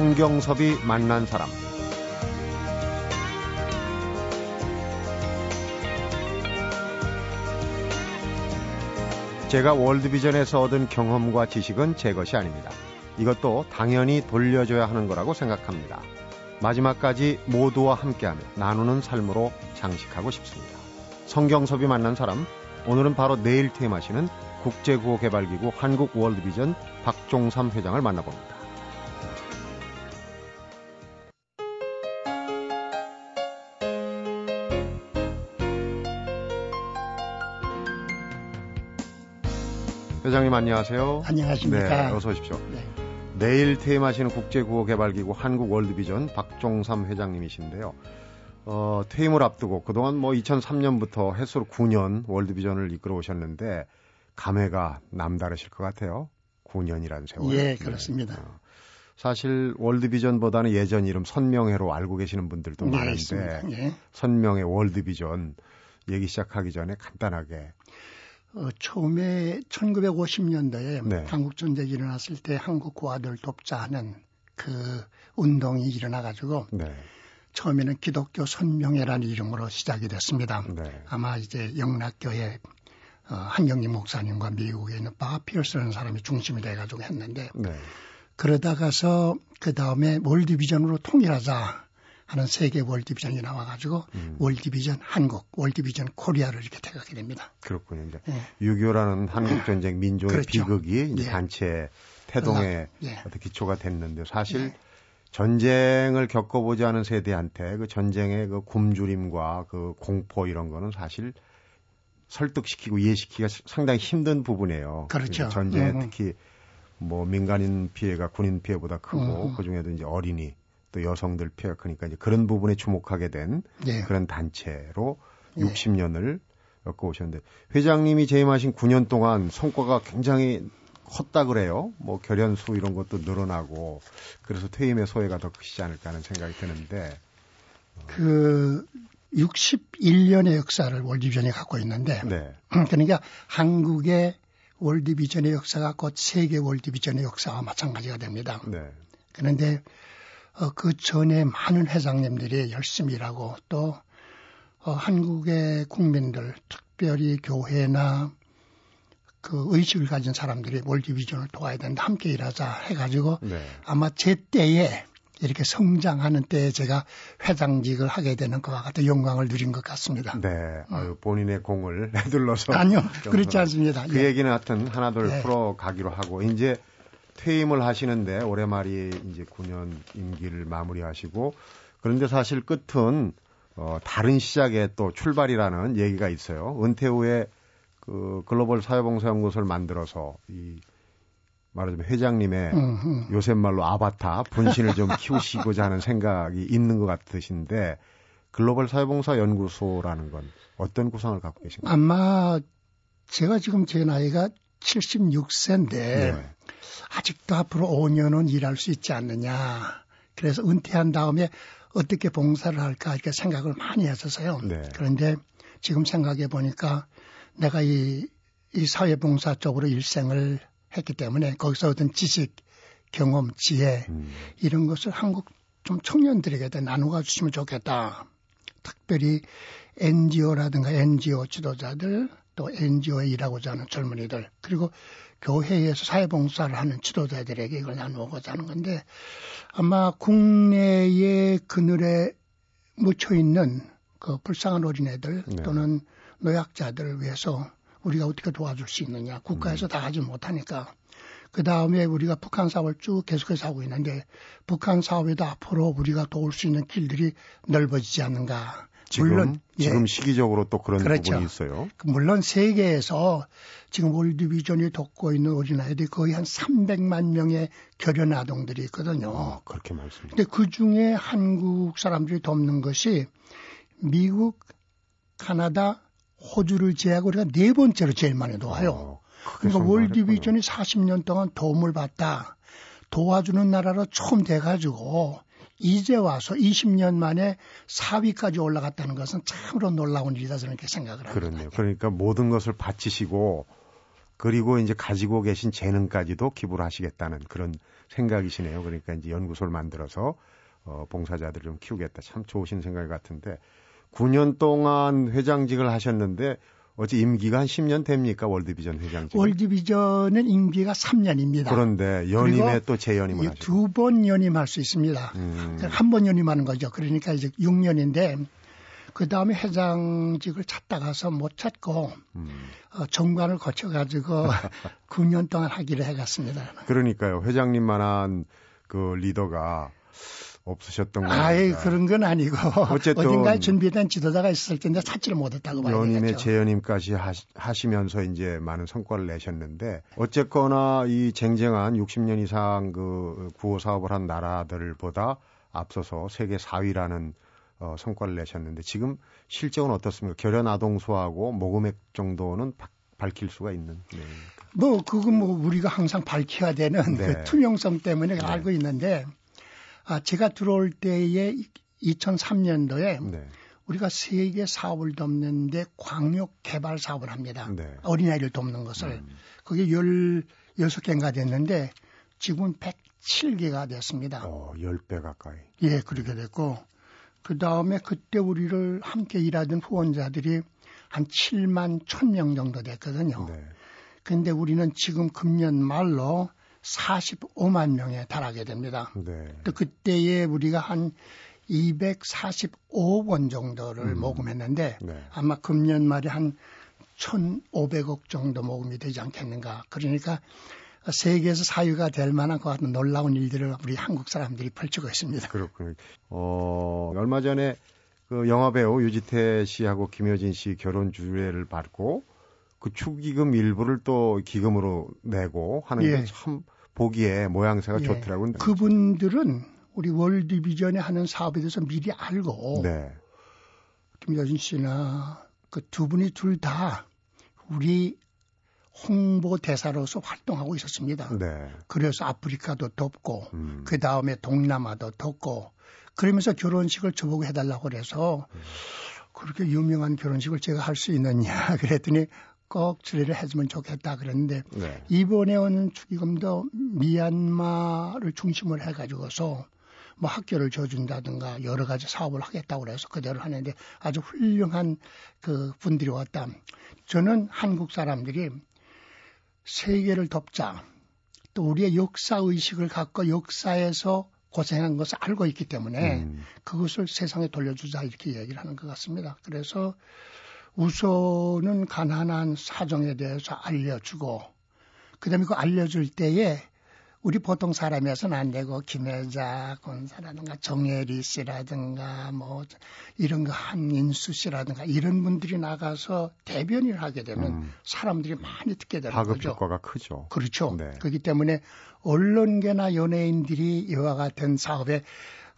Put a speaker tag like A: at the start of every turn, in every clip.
A: 성경섭이 만난 사람. 제가 월드비전에서 얻은 경험과 지식은 제 것이 아닙니다. 이것도 당연히 돌려줘야 하는 거라고 생각합니다. 마지막까지 모두와 함께하며 나누는 삶으로 장식하고 싶습니다. 성경섭이 만난 사람, 오늘은 바로 내일 테마시는 국제구호개발기구 한국월드비전 박종삼 회장을 만나봅니다. 회장님 안녕하세요.
B: 안녕하십니까.
A: 네, 어서 오십시오. 네. 내일 퇴임하시는 국제구호개발기구 한국월드비전 박종삼 회장님이신데요. 어, 퇴임을 앞두고 그동안 뭐 2003년부터 햇수로 9년 월드비전을 이끌어 오셨는데 감회가 남다르실 것 같아요. 9년이라는 세월.
B: 예, 그렇습니다. 네. 어.
A: 사실 월드비전보다는 예전 이름 선명회로 알고 계시는 분들도 네, 많은데 예. 선명회 월드비전 얘기 시작하기 전에 간단하게
B: 어, 처음에 1950년도에 네. 한국 전쟁이 일어났을 때 한국 고아들 돕자 하는 그 운동이 일어나 가지고 네. 처음에는 기독교 선명회라는 이름으로 시작이 됐습니다. 네. 아마 이제 영락교회 어, 한경직 목사님과 미국에 있는 밥 피어스라는 사람이 중심이 돼가지고 했는데 네. 그러다가서 그 다음에 월드비전으로 통일하자 하는 세계 월드비전이 나와가지고 음. 월드비전 한국, 월드비전 코리아를 이렇게 태각하게 됩니다.
A: 그렇군요. 이제 네. 6.25라는 한국 전쟁 민족의 그렇죠. 비극이 이제 네. 단체 태동의 네. 어떤 기초가 됐는데 사실 네. 전쟁을 겪어보지 않은 세대한테 그 전쟁의 그 굶주림과 그 공포 이런 거는 사실 설득시키고 이해시키기가 상당히 힘든 부분이에요.
B: 그렇죠.
A: 전쟁에 음. 특히 뭐 민간인 피해가 군인 피해보다 크고 음. 그 중에도 이제 어린이 또 여성들 피해가 크니까 이제 그런 부분에 주목하게 된 네. 그런 단체로 네. 60년을 겪어오셨는데 회장님이 재임하신 9년 동안 성과가 굉장히 컸다 그래요. 뭐 결연수 이런 것도 늘어나고 그래서 퇴임의 소외가 더 크시지 않을까 하는 생각이 드는데
B: 그 61년의 역사를 월드비전이 갖고 있는데 네. 그러니까 한국의 월드비전의 역사가 곧 세계 월드비전의 역사와 마찬가지가 됩니다. 네. 그런데 어, 그 전에 많은 회장님들이 열심히 일하고 또 어, 한국의 국민들 특별히 교회나 그 의식을 가진 사람들이 월드비전을 도와야 된다 함께 일하자 해가지고 네. 아마 제 때에 이렇게 성장하는 때에 제가 회장직을 하게 되는 것과 같은 영광을 누린 것 같습니다.
A: 네, 음. 아유, 본인의 공을 내둘러서
B: 아니요, 그렇지 않습니다.
A: 그 예. 얘기는 하여튼 하나둘 예. 풀어가기로 하고 이제 퇴임을 하시는데 올해 말이 이제 9년 임기를 마무리하시고 그런데 사실 끝은 어, 다른 시작의 또 출발이라는 얘기가 있어요. 은퇴 후에 그 글로벌 사회봉사연구소를 만들어서 이 말하자면 회장님의. 요새 말로 아바타 분신을 좀 키우시고자 하는 생각이 있는 것 같으신데 글로벌 사회봉사 연구소라는 건 어떤 구상을 갖고 계신가요?
B: 아마 제가 지금 제 나이가 76세인데 네. 아직도 앞으로 5년은 일할 수 있지 않느냐. 그래서 은퇴한 다음에 어떻게 봉사를 할까 이렇게 생각을 많이 했었어요. 네. 그런데 지금 생각해 보니까 내가 이, 이 사회봉사 쪽으로 일생을 했기 때문에 거기서 얻은 지식, 경험, 지혜 음. 이런 것을 한국 좀 청년들에게 나누어 주시면 좋겠다. 특별히 NGO라든가 NGO 지도자들 또 NGO에 일하고자 하는 젊은이들 그리고 교회에서 사회봉사를 하는 지도자들에게 이걸 나누고자 하는 건데 아마 국내의 그늘에 묻혀 있는 그 불쌍한 어린애들 네. 또는 노약자들을 위해서 우리가 어떻게 도와줄 수 있느냐. 국가에서 음. 다 하지 못하니까. 그 다음에 우리가 북한 사업을 쭉 계속해서 하고 있는데 북한 사업에도 앞으로 우리가 도울 수 있는 길들이 넓어지지 않는가.
A: 지금, 물론 지금 예. 시기적으로 또 그런 그렇죠. 부분이 있어요.
B: 그 물론 세계에서 지금 월드비전이 돕고 있는 어린아이들이 거의 한 300만 명의 결연 아동들이 있거든요. 아,
A: 그렇게 말씀.
B: 근데 그 중에 한국 사람들이 돕는 것이 미국, 카나다, 호주를 제하고 우리가 네 번째로 제일 많이 도와요. 어, 그러니까 월드비전이 40년 동안 도움을 받다. 도와주는 나라로 처음 돼가지고 이제 와서 20년 만에 4위까지 올라갔다는 것은 참으로 놀라운 일이다 저는 이렇게 생각을 합니다.
A: 그렇네요. 그러니까 모든 것을 바치시고 그리고 이제 가지고 계신 재능까지도 기부를 하시겠다는 그런 생각이시네요. 그러니까 이제 연구소를 만들어서 어, 봉사자들 좀 키우겠다. 참 좋으신 생각 같은데 9년 동안 회장직을 하셨는데 어제 임기가 한 10년 됩니까? 월드비전 회장직?
B: 월드비전은 임기가 3년입니다.
A: 그런데 연임에 또 재연임을 하시고
B: 두번 연임할 수 있습니다. 음. 한번 연임하는 거죠. 그러니까 이제 6년인데 그 다음에 회장직을 찾다가서 못 찾고 음. 어, 정관을 거쳐가지고 9년 동안 하기로 해갔습니다.
A: 그러니까요. 회장님만한 그 리더가 없으셨던 거예요.
B: 아예 그런 건 아니고 어쨌든 어딘가에 준비된 지도자가 있었을 텐데 찾지를 못했다고 봐야
A: 연임의 재연임까지 하시, 면서 이제 많은 성과를 내셨는데 어쨌거나 이 쟁쟁한 60년 이상 그 구호 사업을 한 나라들보다 앞서서 세계 4위라는 어, 성과를 내셨는데 지금 실적은 어떻습니까? 결연 아동수하고 모금액 정도는 바, 밝힐 수가 있는. 네.
B: 뭐 그건 뭐 우리가 항상 밝혀야 되는 네. 그 투명성 때문에 네. 알고 있는데 아 제가 들어올 때에 2003년도에 네. 우리가 세계 사업을 돕는데 광역 개발 사업을 합니다. 네. 어린아이를 돕는 것을 음. 그게 16개인가 됐는데 지금은 107개가 됐습니다.
A: 어, 10배 가까이.
B: 예, 그렇게 됐고 그 다음에 그때 우리를 함께 일하던 후원자들이 한 7만 1000명 정도 됐거든요. 네. 근데 우리는 지금 금년 말로 45만 명에 달하게 됩니다. 네. 또 그때에 우리가 한 245억 원 정도를 음. 모금했는데 네. 아마 금년 말에 한 1,500억 정도 모금이 되지 않겠는가. 그러니까 세계에서 사유가 될 만한 것 같은 놀라운 일들을 우리 한국 사람들이 펼치고 있습니다.
A: 그렇군요. 어, 얼마 전에 그 영화배우 유지태 씨하고 김효진 씨 결혼 주례를 받고 그 축의금 일부를 또 기금으로 내고 하는 예. 게참 보기에 모양새가 예. 좋더라고요.
B: 그분들은 우리 월드비전에 하는 사업에 대해서 미리 알고 네. 김효진 씨나 그 두 분이 둘 다 우리 홍보 대사로서 활동하고 있었습니다. 네. 그래서 아프리카도 돕고 음. 그 다음에 동남아도 돕고 그러면서 결혼식을 저보고 해달라고 그래서 음. 그렇게 유명한 결혼식을 제가 할 수 있느냐 그랬더니 꼭 주례를 해주면 좋겠다 그랬는데 네. 이번에 온 축의금도 미얀마를 중심으로 해가지고서 뭐 학교를 줘준다든가 여러 가지 사업을 하겠다고 그래서 그대로 하는데 아주 훌륭한 그 분들이 왔다. 저는 한국 사람들이 세계를 돕자. 또 우리의 역사 의식을 갖고 역사에서 고생한 것을 알고 있기 때문에 음. 그것을 세상에 돌려주자 이렇게 얘기를 하는 것 같습니다. 그래서 우선은 가난한 사정에 대해서 알려주고 그다음에 그 알려줄 때에 우리 보통 사람이어서는 안 되고 김혜자 권사라든가 정혜리 씨라든가 뭐 이런 거 한인수 씨라든가 이런 분들이 나가서 대변인을 하게 되면 음. 사람들이 많이 듣게 되는
A: 파급
B: 거죠.
A: 효과가 크죠.
B: 그렇죠. 네. 그렇기 때문에 언론계나 연예인들이 이와 같은 사업에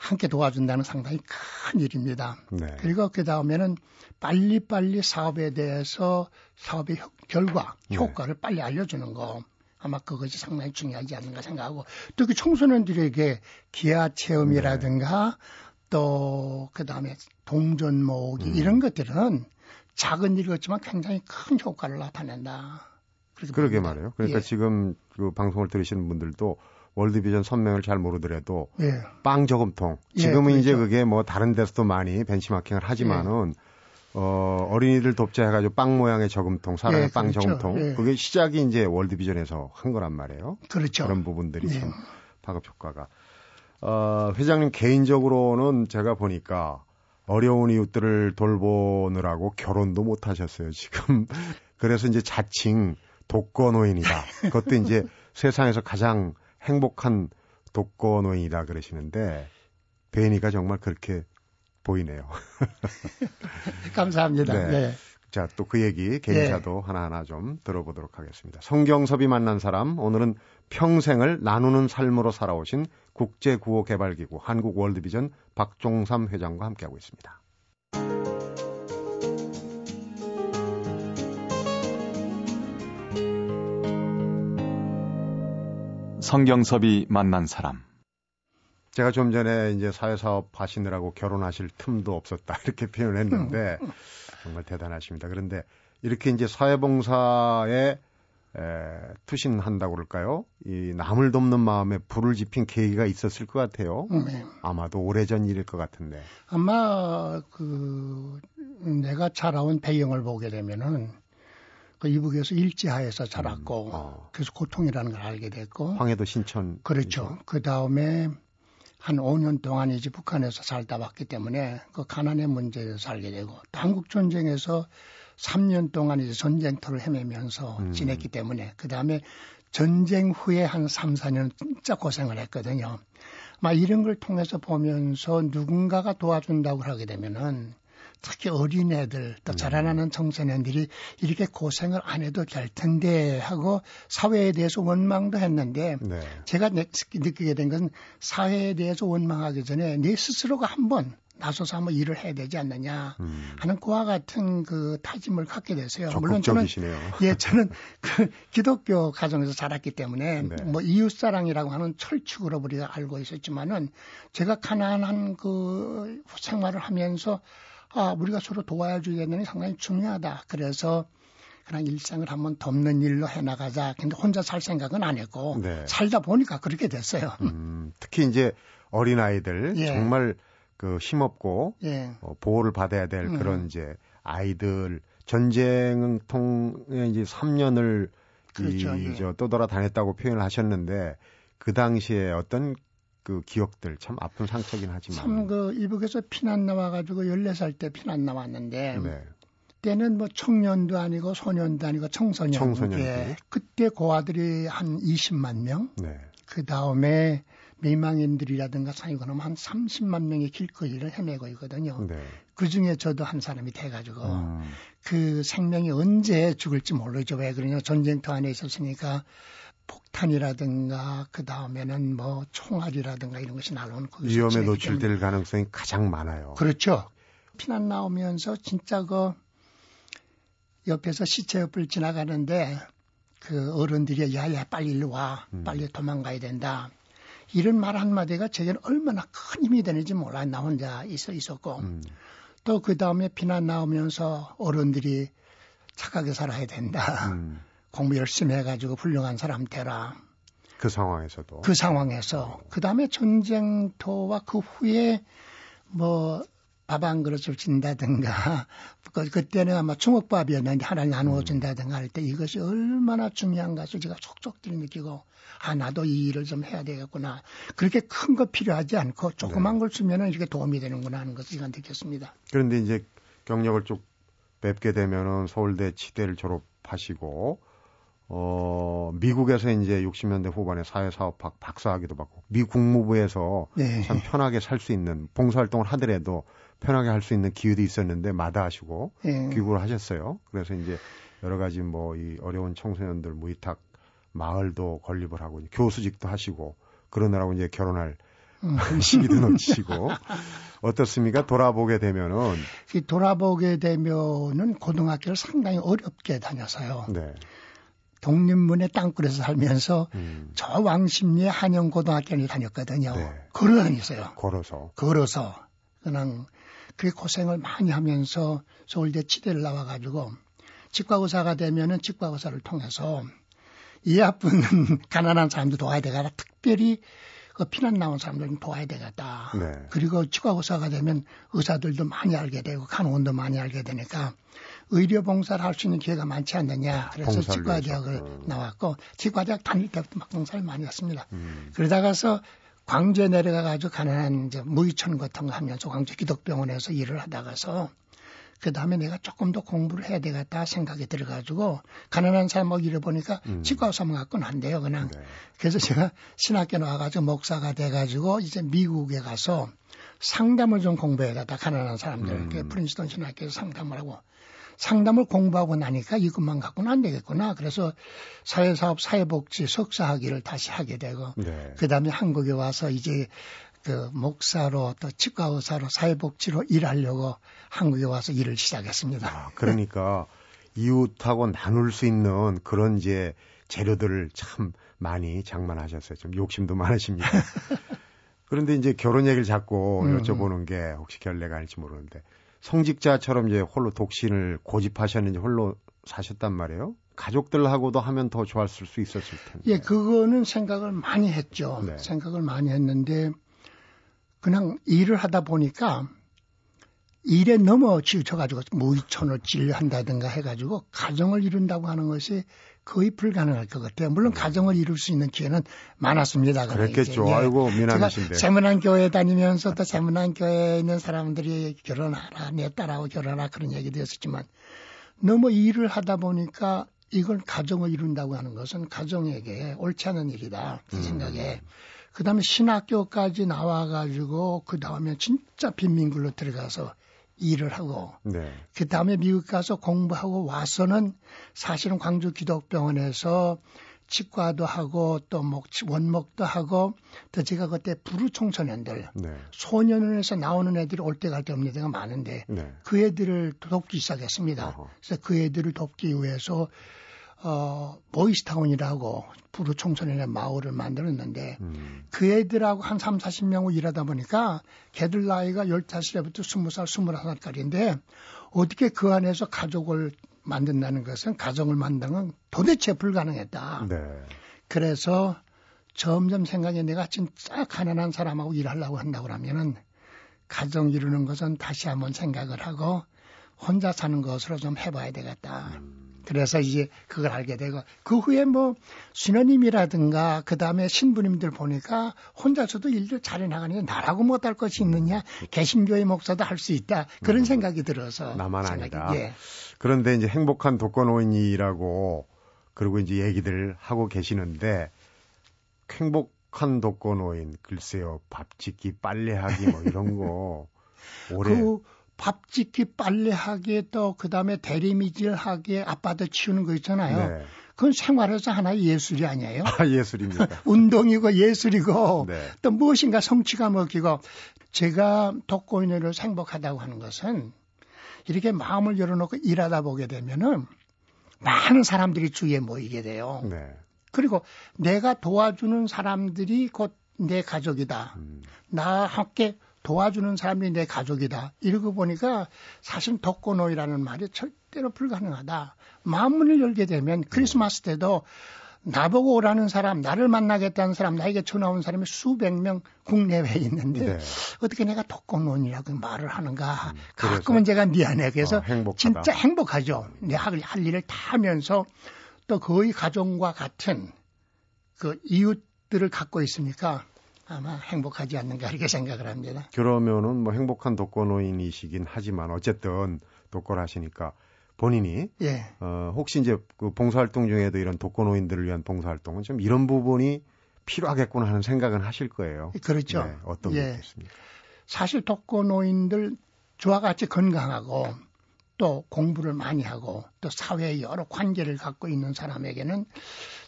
B: 함께 도와준다는 상당히 큰 일입니다. 네. 그리고 그 다음에는 빨리빨리 사업에 대해서 사업의 결과, 네. 효과를 네. 빨리 알려주는 거. 아마 그것이 상당히 중요하지 않는가 생각하고 또 그 청소년들에게 기아 체험이라든가 네. 또 그 다음에 동전 모으기 음. 이런 것들은 작은 일이었지만 굉장히 큰 효과를 나타낸다.
A: 그러게 말이에요. 그러니까 예. 지금 그 방송을 들으시는 분들도 월드비전 선명을 잘 모르더라도 예. 빵 저금통 예, 지금은 예, 그렇죠. 이제 그게 뭐 다른 데서도 많이 벤치마킹을 하지만은 예. 어, 어린이들 돕자 해가지고 빵 모양의 저금통, 사랑의 예, 빵 그렇죠. 저금통. 예. 그게 시작이 이제 월드비전에서 한 거란 말이에요.
B: 그렇죠.
A: 그런 부분들이 예. 참 파급 효과가. 어, 회장님 개인적으로는 제가 보니까 어려운 이웃들을 돌보느라고 결혼도 못 하셨어요, 지금. 그래서 이제 자칭 독거노인이다. 그것도 이제 세상에서 가장 행복한 독거노인이다 그러시는데, 베니가 정말 그렇게 보이네요.
B: 감사합니다. 네. 네.
A: 자, 또 그 얘기 개인차도 네. 하나하나 좀 들어보도록 하겠습니다. 성경섭이 만난 사람, 오늘은 평생을 나누는 삶으로 살아오신 국제구호개발기구 한국월드비전 박종삼 회장과 함께하고 있습니다.
C: 성경섭이 만난 사람
A: 제가 좀 전에 이제 사회사업 하시느라고 결혼하실 틈도 없었다 이렇게 표현했는데 정말 대단하십니다. 그런데 이렇게 이제 사회봉사에 에, 투신한다고 그럴까요? 이 남을 돕는 마음에 불을 지핀 계기가 있었을 것 같아요. 네. 아마도 오래전 일일 것 같은데.
B: 아마 그 내가 자라온 배경을 보게 되면은 그 이북에서 일제하에서 자랐고 음, 어. 그래서 고통이라는 걸 알게 됐고
A: 황해도 신천
B: 그렇죠. 그 다음에 한 5년 동안 이제 북한에서 살다 왔기 때문에 그 가난의 문제에서 살게 되고 한국 전쟁에서 3년 동안 이제 전쟁터를 헤매면서 음. 지냈기 때문에 그 다음에 전쟁 후에 한 3, 4년 진짜 고생을 했거든요. 막 이런 걸 통해서 보면서 누군가가 도와준다고 하게 되면은 특히 어린애들 또 음. 자라나는 청소년들이 이렇게 고생을 안 해도 될 텐데 하고 사회에 대해서 원망도 했는데 네. 제가 느끼게 된 것은 사회에 대해서 원망하기 전에 내 스스로가 한번 나서서 한번 일을 해야 되지 않느냐 음. 하는 그와 같은 그 타짐을 갖게 됐어요.
A: 물론 저는
B: 예 저는 그 기독교 가정에서 자랐기 때문에 네. 뭐 이웃 사랑이라고 하는 철칙으로 우리가 알고 있었지만은 제가 가난한 그 생활을 하면서 아 우리가 서로 도와주겠는 게 상당히 중요하다. 그래서 그냥 일상을 한번 덮는 일로 해나가자. 근데 혼자 살 생각은 안 했고 네. 살다 보니까 그렇게 됐어요.
A: 음, 특히 이제 어린 아이들 예. 정말 그 힘없고 예. 어, 보호를 받아야 될 음. 그런 이제 아이들 전쟁 통에 이제 3년을 그렇죠. 이, 예. 저 떠돌아 다녔다고 표현을 하셨는데 그 당시에 어떤 그 기억들 참 아픈 상처긴 하지만
B: 참 그 이북에서 피난 나와 가지고 14살 때 피난 나왔는데 네. 때는 뭐 청년도 아니고 소년도 아니고 청소년. 청소년. 예. 그때 고아들이 한 20만 명. 네. 그 다음에 미망인들이라든가 상위권은 한 30만 명의 길거리를 헤매고 있거든요. 네. 그 중에 저도 한 사람이 돼가지고 음. 그 생명이 언제 죽을지 모르죠. 왜 그러냐 전쟁터 안에 있었으니까 폭탄이라든가 그 다음에는 뭐 총알이라든가 이런 것이 날아오는
A: 위험에 노출될 가능성이 가장 많아요.
B: 그렇죠. 피난 나오면서 진짜 그 옆에서 시체 옆을 지나가는데 그 어른들이 야야 빨리 일로 와 음. 빨리 도망가야 된다 이런 말 한마디가 제게는 얼마나 큰 힘이 되는지 몰라. 나 혼자 있어 있었고. 음. 또그 다음에 피난 나오면서 어른들이 착하게 살아야 된다. 음. 공부 열심히 해가지고 훌륭한 사람 되라.
A: 그 상황에서도.
B: 그 상황에서. 그 다음에 전쟁터와 그 후에 뭐 밥 한 그릇을 준다든가 그, 그때는 아마 주먹밥이었는데 하나 나누어 준다든가 할 때 이것이 얼마나 중요한 것을 제가 속속들이 느끼고 아 나도 이 일을 좀 해야 되겠구나 그렇게 큰 거 필요하지 않고 조그만 네. 걸 쓰면은 이렇게 도움이 되는구나 하는 것을 제가 느꼈습니다.
A: 그런데 이제 경력을 쭉 뵙게 되면은 서울대 치대를 졸업하시고 어, 미국에서 이제 60년대 후반에 사회사업학 박사학위도 받고, 미 국무부에서 네. 참 편하게 살 수 있는 봉사활동을 하더라도 편하게 할 수 있는 기회도 있었는데 마다하시고 네. 귀국을 하셨어요. 그래서 이제 여러 가지 뭐 이 어려운 청소년들 무이탁 마을도 건립을 하고 교수직도 하시고 그러느라고 이제 결혼할 음. 시기도 놓치시고 어떻습니까? 돌아보게 되면은
B: 돌아보게 되면은 고등학교를 상당히 어렵게 다녀서요. 네. 독립문의 땅굴에서 살면서 음. 저 왕십리의 한영고등학교를 다녔거든요. 네. 걸어 다녔어요.
A: 걸어서.
B: 걸어서. 그냥 그 고생을 많이 하면서 서울대 치대를 나와가지고 치과의사가 되면은 치과의사를 통해서 이 아픈 가난한 사람들 도와야 되겠다. 특별히 그 피난 나온 사람들은 도와야 되겠다. 네. 그리고 치과의사가 되면 의사들도 많이 알게 되고 간호원도 많이 알게 되니까 의료 봉사를 할 수 있는 기회가 많지 않느냐. 그래서 치과 대학을 어. 나왔고 치과 대학 다닐 때부터 막 봉사를 많이 했습니다. 음. 그러다가서 광주에 내려가 가지고 가난한 이제 무의천 같은 거 하면서 광주 기독병원에서 일을 하다가서 그 다음에 내가 조금 더 공부를 해야 되겠다 생각이 들어가지고 가난한 사람 을일을 보니까 음. 치과 의사만 갖고는 안 돼요 그냥 네. 그래서 제가 신학교 나와가지고 목사가 돼가지고 이제 미국에 가서 상담을 좀 공부해야 되다 가난한 사람들에게 음. 프린스턴 신학교에서 상담을 하고 상담을 공부하고 나니까 이것만 갖고는 안 되겠구나. 그래서 사회사업 사회복지 석사학위를 다시 하게 되고 네. 그다음에 한국에 와서 이제 그 목사로 또 치과 의사로 사회복지로 일하려고 한국에 와서 일을 시작했습니다. 아,
A: 그러니까 이웃하고 나눌 수 있는 그런 이제 재료들을 참 많이 장만하셨어요. 좀 욕심도 많으십니다. 그런데 이제 결혼 얘기를 자꾸 음. 여쭤보는 게 혹시 결례가 아닐지 모르는데 성직자처럼 이제 홀로 독신을 고집하셨는지 홀로 사셨단 말이에요? 가족들하고도 하면 더 좋았을 수 있었을 텐데.
B: 예, 그거는 생각을 많이 했죠. 네. 생각을 많이 했는데 그냥 일을 하다 보니까 일에 넘어 지쳐가지고 무이천을 진료한다든가 해가지고 가정을 이룬다고 하는 것이 거의 불가능할 것 같아요. 물론 가정을 이룰 수 있는 기회는 많았습니다.
A: 그랬겠죠. 예. 아이고 미남이신데.
B: 세문안 교회 다니면서 또 세문안 교회에 있는 사람들이 결혼하라 내 딸하고 결혼하라 그런 얘기도 했었지만 너무 일을 하다 보니까 이걸 가정을 이룬다고 하는 것은 가정에게 옳지 않은 일이다. 그 음. 생각에. 그 다음에 신학교까지 나와가지고 그 다음에 진짜 빈민굴로 들어가서 일을 하고 네. 그 다음에 미국 가서 공부하고 와서는 사실은 광주 기독병원에서 치과도 하고 또 목, 원목도 하고 또 제가 그때 부르 청소년들 네. 소년원에서 나오는 애들이 올 때갈때 없는 데가 많은데 네. 그 애들을 돕기 시작했습니다. 어허. 그래서 그 애들을 돕기 위해서 어, 보이스타운이라고 부르 청소년의 마을을 만들었는데 음. 그 애들하고 한 3, 40명 일하다 보니까 걔들 나이가 15살부터 20살, 21살까지인데 어떻게 그 안에서 가족을 만든다는 것은 가정을 만드는 건 도대체 불가능했다. 네. 그래서 점점 생각에 내가 진짜 가난한 사람하고 일하려고 한다고 하면은 가정 이루는 것은 다시 한번 생각을 하고 혼자 사는 것으로 좀 해봐야 되겠다. 음. 그래서 이제 그걸 알게 되고 그 후에 뭐 신원님이라든가 그 다음에 신부님들 보니까 혼자서도 일을 잘해 나가니 나라고 못할 것이 있느냐 개신교의 목사도 할 수 있다 그런 음, 생각이 들어서
A: 나만 생각이, 아니다. 예. 그런데 이제 행복한 독거노인이라고 그리고 이제 얘기들 하고 계시는데 행복한 독거노인 글쎄요 밥 짓기 빨래하기 뭐 이런 거
B: 올해 그 밥 짓기 빨래하기 또 그다음에 대리미질하기 아빠들 치우는 거 있잖아요. 네. 그건 생활에서 하나의 예술이 아니에요.
A: 아, 예술입니다.
B: 운동이고 예술이고 네. 또 무엇인가 성취가 먹히고 제가 독거인으로 행복하다고 하는 것은 이렇게 마음을 열어놓고 일하다 보게 되면은 많은 사람들이 주위에 모이게 돼요. 네. 그리고 내가 도와주는 사람들이 곧 내 가족이다. 음. 나와 함께 도와주는 사람이 내 가족이다. 이러고 보니까 사실 독거노이라는 말이 절대로 불가능하다. 마음문을 열게 되면 크리스마스 때도 나보고 오라는 사람, 나를 만나겠다는 사람, 나에게 전화 온 사람이 수백 명 국내외에 있는데 네. 어떻게 내가 독거노인이라고 말을 하는가. 음, 가끔은 제가 미안해. 그래서 어, 진짜 행복하죠. 내 할, 할 일을 다 하면서 또 거의 가정과 같은 그 이웃들을 갖고 있으니까 아마 행복하지 않는가 이렇게 생각을 합니다.
A: 그러면은 뭐 행복한 독거노인이시긴 하지만 어쨌든 독거를 하시니까 본인이 예. 어 혹시 이제 그 봉사활동 중에도 이런 독거노인들을 위한 봉사활동은 좀 이런 부분이 필요하겠구나 하는 생각은 하실 거예요.
B: 그렇죠.
A: 네, 어떤 예. 게 있습니까?
B: 사실 독거노인들 저와 같이 건강하고 또 공부를 많이 하고 또 사회에 여러 관계를 갖고 있는 사람에게는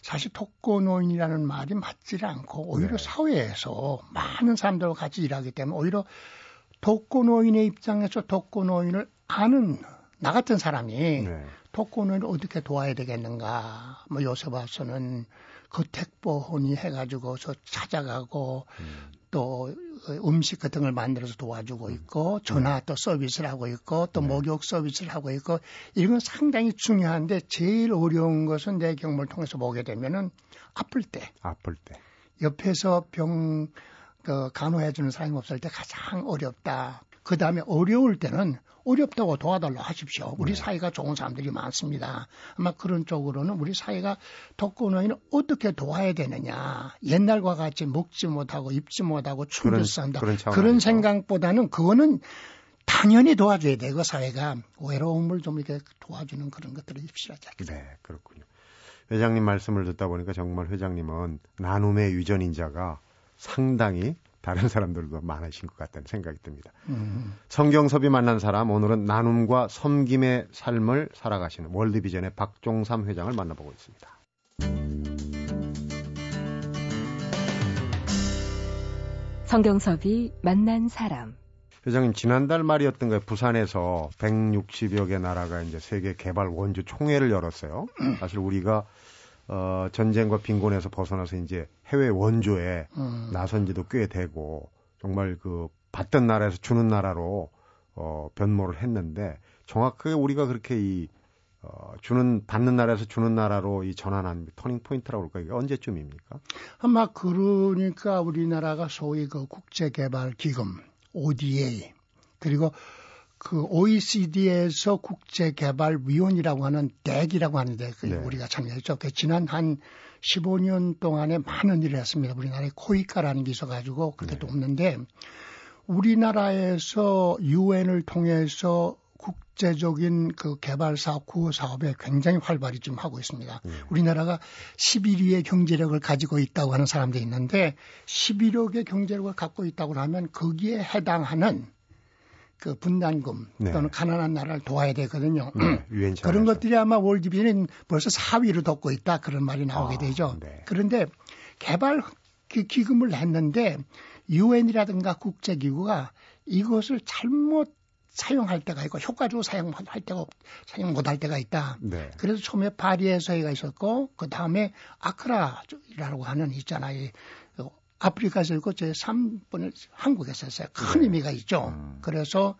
B: 사실 독거노인이라는 말이 맞지를 않고 오히려 네. 사회에서 많은 사람들과 같이 일하기 때문에 오히려 독거노인의 입장에서 독거노인을 아는 나 같은 사람이 네. 독거노인을 어떻게 도와야 되겠는가. 뭐 요새 봐서는 그 택보혼이 해가지고서 찾아가고 음. 또 음식 같은 걸 만들어서 도와주고 있고 전화 또 서비스를 하고 있고 또 네. 목욕 서비스를 하고 있고 이런 건 상당히 중요한데 제일 어려운 것은 내 경험을 통해서 보게 되면은 아플 때
A: 아플 때
B: 옆에서 병 그 간호해 주는 사람이 없을 때 가장 어렵다. 그 다음에 어려울 때는 어렵다고 도와달라 하십시오. 우리 네. 사회가 좋은 사람들이 많습니다. 아마 그런 쪽으로는 우리 사회가 독거노인을 어떻게 도와야 되느냐. 옛날과 같이 먹지 못하고 입지 못하고 춤을 춘다 그런, 그런 생각보다는 그거는 당연히 도와줘야 되고 사회가 외로움을 좀 이렇게 도와주는 그런 것들을 입시하지 않겠
A: 네, 그렇군요. 회장님 말씀을 듣다 보니까 정말 회장님은 나눔의 유전인자가 상당히 다른 사람들도 많으신 것 같다는 생각이 듭니다. 음. 성경섭이 만난 사람 오늘은 나눔과 섬김의 삶을 살아가시는 월드비전의 박종삼 회장을 만나보고 있습니다.
D: 성경섭이 만난 사람.
A: 회장님 지난달 말이었던가요? 부산에서 160여 개 나라가 이제 세계 개발 원조 총회를 열었어요. 음. 사실 우리가 어, 전쟁과 빈곤에서 벗어나서 이제 해외 원조에 음. 나선 지도 꽤 되고 정말 그 받던 나라에서 주는 나라로 어, 변모를 했는데 정확하게 우리가 그렇게 이 어, 주는 받는 나라에서 주는 나라로 이 전환한 turning point라고 그럴까요? 이게 언제쯤입니까?
B: 아마 그러니까 우리나라가 소위 그 국제개발기금 ODA 그리고 그 OECD에서 국제개발위원이라고 하는 덱이라고 하는데 그 네. 우리가 참여했죠. 그 지난 한 15년 동안에 많은 일을 했습니다. 우리나라에 코이카라는 게 있어가지고 그렇게 네. 돕는데 우리나라에서 유엔을 통해서 국제적인 그 개발 사업, 구호 사업에 굉장히 활발히 좀 하고 있습니다. 네. 우리나라가 11위의 경제력을 가지고 있다고 하는 사람들이 있는데 11억의 경제력을 갖고 있다고 하면 거기에 해당하는 그 분담금 네. 또는 가난한 나라를 도와야 되거든요. 네, 그런 것들이 아마 월드비전은 벌써 4위로 돕고 있다 그런 말이 나오게 아, 되죠. 네. 그런데 개발 그 기금을 했는데 유엔이라든가 국제기구가 이것을 잘못 사용할 때가 있고 효과적으로 사용할 때가 사용 못할 때가 있다. 네. 그래서 처음에 파리에서회가 있었고 그 다음에 아크라라고 하는 있잖아요. 아프리카에서 있고 제 3번을 한국에서 했어요. 큰 네. 의미가 있죠. 음. 그래서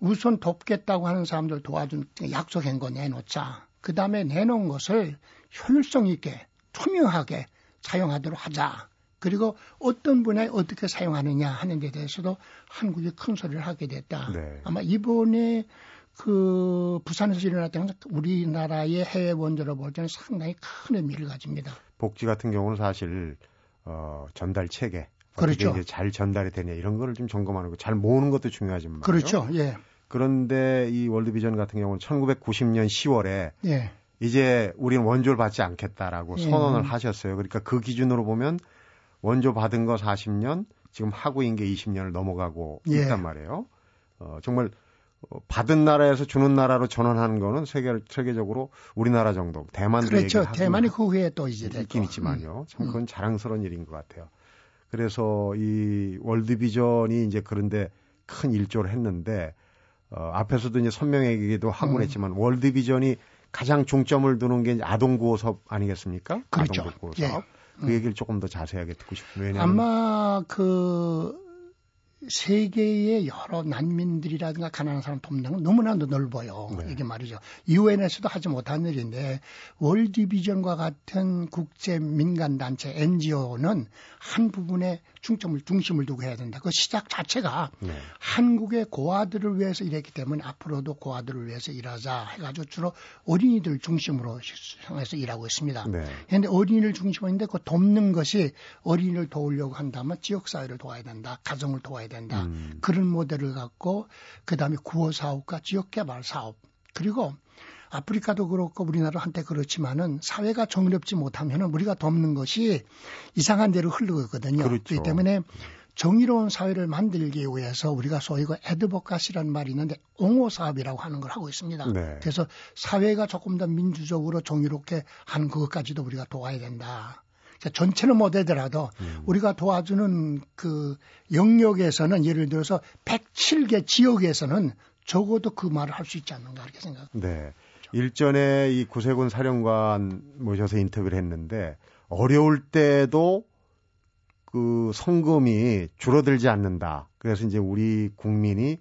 B: 우선 돕겠다고 하는 사람들 도와준 약속한 거 내놓자. 그 다음에 내놓은 것을 효율성 있게 투명하게 사용하도록 하자. 그리고 어떤 분야에 어떻게 사용하느냐 하는 데 대해서도 한국이 큰 소리를 하게 됐다. 네. 아마 이번에 그 부산에서 일어났던 우리나라의 해외 원조로 볼 때는 상당히 큰 의미를 가집니다.
A: 복지 같은 경우는 사실 어, 전달 체계 그렇죠. 이제 잘 전달이 되냐 이런 거를 좀 점검하는 거 잘 모으는 것도 중요하지만
B: 그렇죠. 예.
A: 그런데 이 월드비전 같은 경우는 1990년 10월에 예. 이제 우리는 원조를 받지 않겠다라고 예. 선언을 하셨어요. 그러니까 그 기준으로 보면 원조 받은 거 40년, 지금 하고 있는 게 20년을 넘어가고 예. 있단 말이에요. 어, 정말 어, 받은 나라에서 주는 나라로 전환하는 거는 세계 세계적으로 우리나라 정도 대만도
B: 그렇죠. 대만이 그 후에 또 이제
A: 있긴 있지만요. 음. 참 그건 음. 자랑스러운 일인 것 같아요. 그래서 이 월드비전이 이제 그런데 큰 일조를 했는데 어, 앞에서도 이제 선명하기도 하곤 음. 했지만 월드비전이 가장 중점을 두는 게 아동 구호 사업 아니겠습니까?
B: 그렇죠.
A: 아동 구호 사업. 예. 그 음. 얘기를 조금 더 자세하게 듣고 싶습니다.
B: 아마 그 세계의 여러 난민들이라든가 가난한 사람 돕는 건 너무나도 넓어요. 네. 이게 말이죠. 유엔에서도 하지 못한 일인데 월드비전과 같은 국제 민간 단체 NGO는 한 부분에 중점을 중심을 두고 해야 된다. 그 시작 자체가 네. 한국의 고아들을 위해서 일했기 때문에 앞으로도 고아들을 위해서 일하자 해가지고 주로 어린이들 중심으로 해서 일하고 있습니다. 그런데 네. 어린이를 중심으로 했는데 그 돕는 것이 어린이를 도우려고 한다면 지역 사회를 도와야 된다, 가정을 도와야 된다. 음. 그런 모델을 갖고 그 다음에 구호 사업과 지역 개발 사업 그리고 아프리카도 그렇고 우리나라 한때 그렇지만은 사회가 정의롭지 못하면은 우리가 돕는 것이 이상한 대로 흘러가거든요. 그렇죠. 그렇기 때문에 정의로운 사회를 만들기 위해서 우리가 소위 그 에드버카시라는 말이 있는데 옹호 사업이라고 하는 걸 하고 있습니다. 네. 그래서 사회가 조금 더 민주적으로 정의롭게 하는 그것까지도 우리가 도와야 된다. 전체는 못하더라도 음. 우리가 도와주는 그 영역에서는 예를 들어서 107개 지역에서는 적어도 그 말을 할 수 있지 않는가 이렇게 생각합니다.
A: 네. 일전에 이 구세군 사령관 모셔서 인터뷰를 했는데 어려울 때도 그 성금이 줄어들지 않는다. 그래서 이제 우리 국민이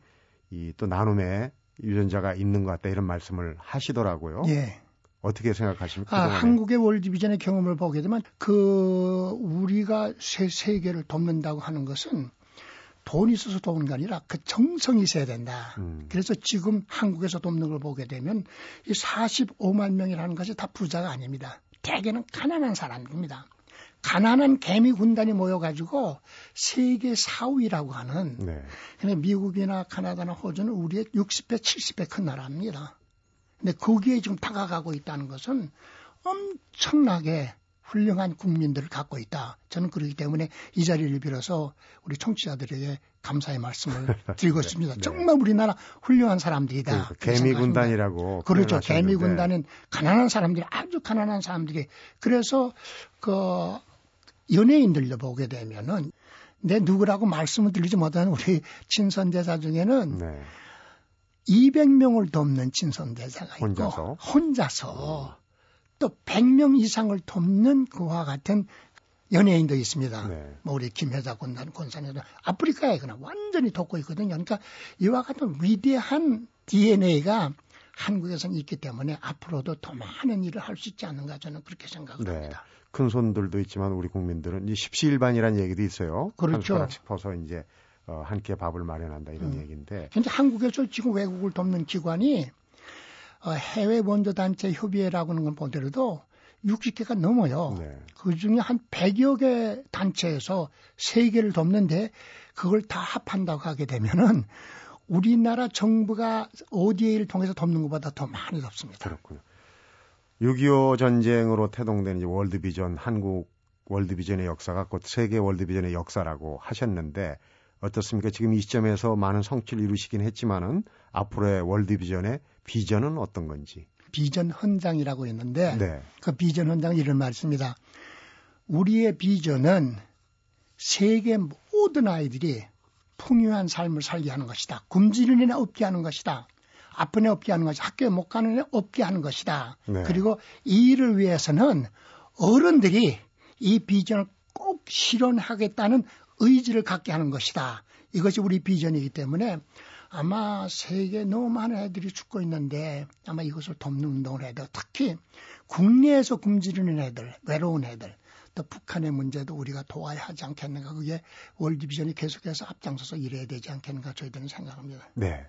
A: 이 또 나눔의 유전자가 있는 것 같다 이런 말씀을 하시더라고요. 예. 어떻게 생각하십니까?
B: 아, 한국의 월드비전의 경험을 보게 되면 그 우리가 세, 세계를 돕는다고 하는 것은 돈이 있어서 돕는 게 아니라 그 정성이 있어야 된다. 음. 그래서 지금 한국에서 돕는 걸 보게 되면 이 45만 명이라는 것이 다 부자가 아닙니다. 대개는 가난한 사람입니다. 가난한 개미 군단이 모여가지고 세계 4위라고 하는 네. 그냥 미국이나 카나다나 호주는 우리의 60배, 70배 큰 나라입니다. 근데 거기에 지금 다가가고 있다는 것은 엄청나게 훌륭한 국민들을 갖고 있다. 저는 그렇기 때문에 이 자리를 빌어서 우리 청취자들에게 감사의 말씀을 드리고 네, 싶습니다. 네. 정말 우리나라 훌륭한 사람들이다.
A: 그 개미 군단이라고.
B: 그렇죠. 개미 군단은 가난한 사람들이 아주 가난한 사람들이 그래서 그 연예인들도 보게 되면은 내 누구라고 말씀을 드리지 못하는 우리 친선대사 중에는 네. 200명을 돕는 친선대사가 있고 혼자서, 혼자서 또 100명 이상을 돕는 그와 같은 연예인도 있습니다. 네. 뭐 우리 김혜자 군단 권사님도 아프리카에 그냥 완전히 돕고 있거든요. 그러니까 이와 같은 위대한 DNA가 한국에서는 있기 때문에 앞으로도 더 많은 일을 할 수 있지 않는가 저는 그렇게 생각을
A: 네.
B: 합니다.
A: 큰 손들도 있지만 우리 국민들은 이 십시일반이라는 얘기도 있어요.
B: 그렇죠.
A: 한 짚어서 이제 어, 한끼 밥을 마련한다 이런
B: 음.
A: 얘기인데.
B: 현재 한국에서 지금 외국을 돕는 기관이 어, 해외 원조단체 협의회라고 하는 걸 보더라도 60개가 넘어요.
A: 네.
B: 그 중에 한 100여 개 단체에서 세개를 돕는데 그걸 다 합한다고 하게 되면은 우리나라 정부가 ODA를 통해서 돕는 것보다 더 많이 돕습니다.
A: 그렇군요. 6.25 전쟁으로 태동된 이제 월드비전, 한국 월드비전의 역사가 곧 세계 월드비전의 역사라고 하셨는데 어떻습니까? 지금 이 시점에서 많은 성취를 이루시긴 했지만은 앞으로의 월드비전의 비전은 어떤 건지.
B: 비전 헌장이라고 했는데
A: 네.
B: 그 비전 헌장은 이런 말씀입니다. 우리의 비전은 세계 모든 아이들이 풍요한 삶을 살게 하는 것이다. 굶주리는 애 없게 하는 것이다. 아픈 애 없게 하는 것이다. 학교에 못 가는 애 없게 하는 것이다.
A: 네.
B: 그리고 이 일을 위해서는 어른들이 이 비전을 꼭 실현하겠다는 의지를 갖게 하는 것이다. 이것이 우리 비전이기 때문에 아마 세계에 너무 많은 애들이 죽고 있는데 아마 이것을 돕는 운동을 해야 돼요. 특히 국내에서 굶주리는 애들, 외로운 애들, 또 북한의 문제도 우리가 도와야 하지 않겠는가. 그게 월드비전이 계속해서 앞장서서 일해야 되지 않겠는가 저희들은 생각합니다.
A: 네.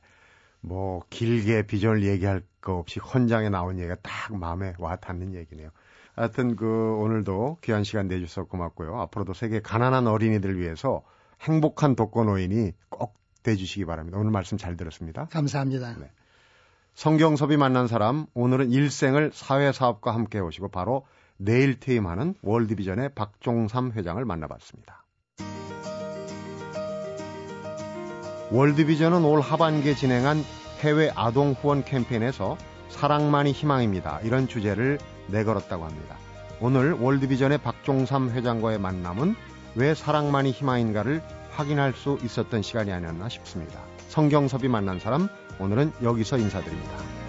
A: 뭐 길게 비전을 얘기할 거 없이 헌장에 나온 얘기가 딱 마음에 와 닿는 얘기네요. 하여튼 그 오늘도 귀한 시간 내주셔서 고맙고요. 앞으로도 세계 가난한 어린이들 위해서 행복한 독거 노인이 꼭 돼주시기 바랍니다. 오늘 말씀 잘 들었습니다.
B: 감사합니다.
A: 네. 성경섭이 만난 사람 오늘은 일생을 사회사업과 함께 오시고 바로 내일 퇴임하는 월드비전의 박종삼 회장을 만나봤습니다. 월드비전은 올 하반기에 진행한 해외 아동 후원 캠페인에서 사랑만이 희망입니다. 이런 주제를 내걸었다고 합니다. 오늘 월드비전의 박종삼 회장과의 만남은 왜 사랑만이 희망인가를 확인할 수 있었던 시간이 아니었나 싶습니다. 성경섭이 만난 사람 오늘은 여기서 인사드립니다.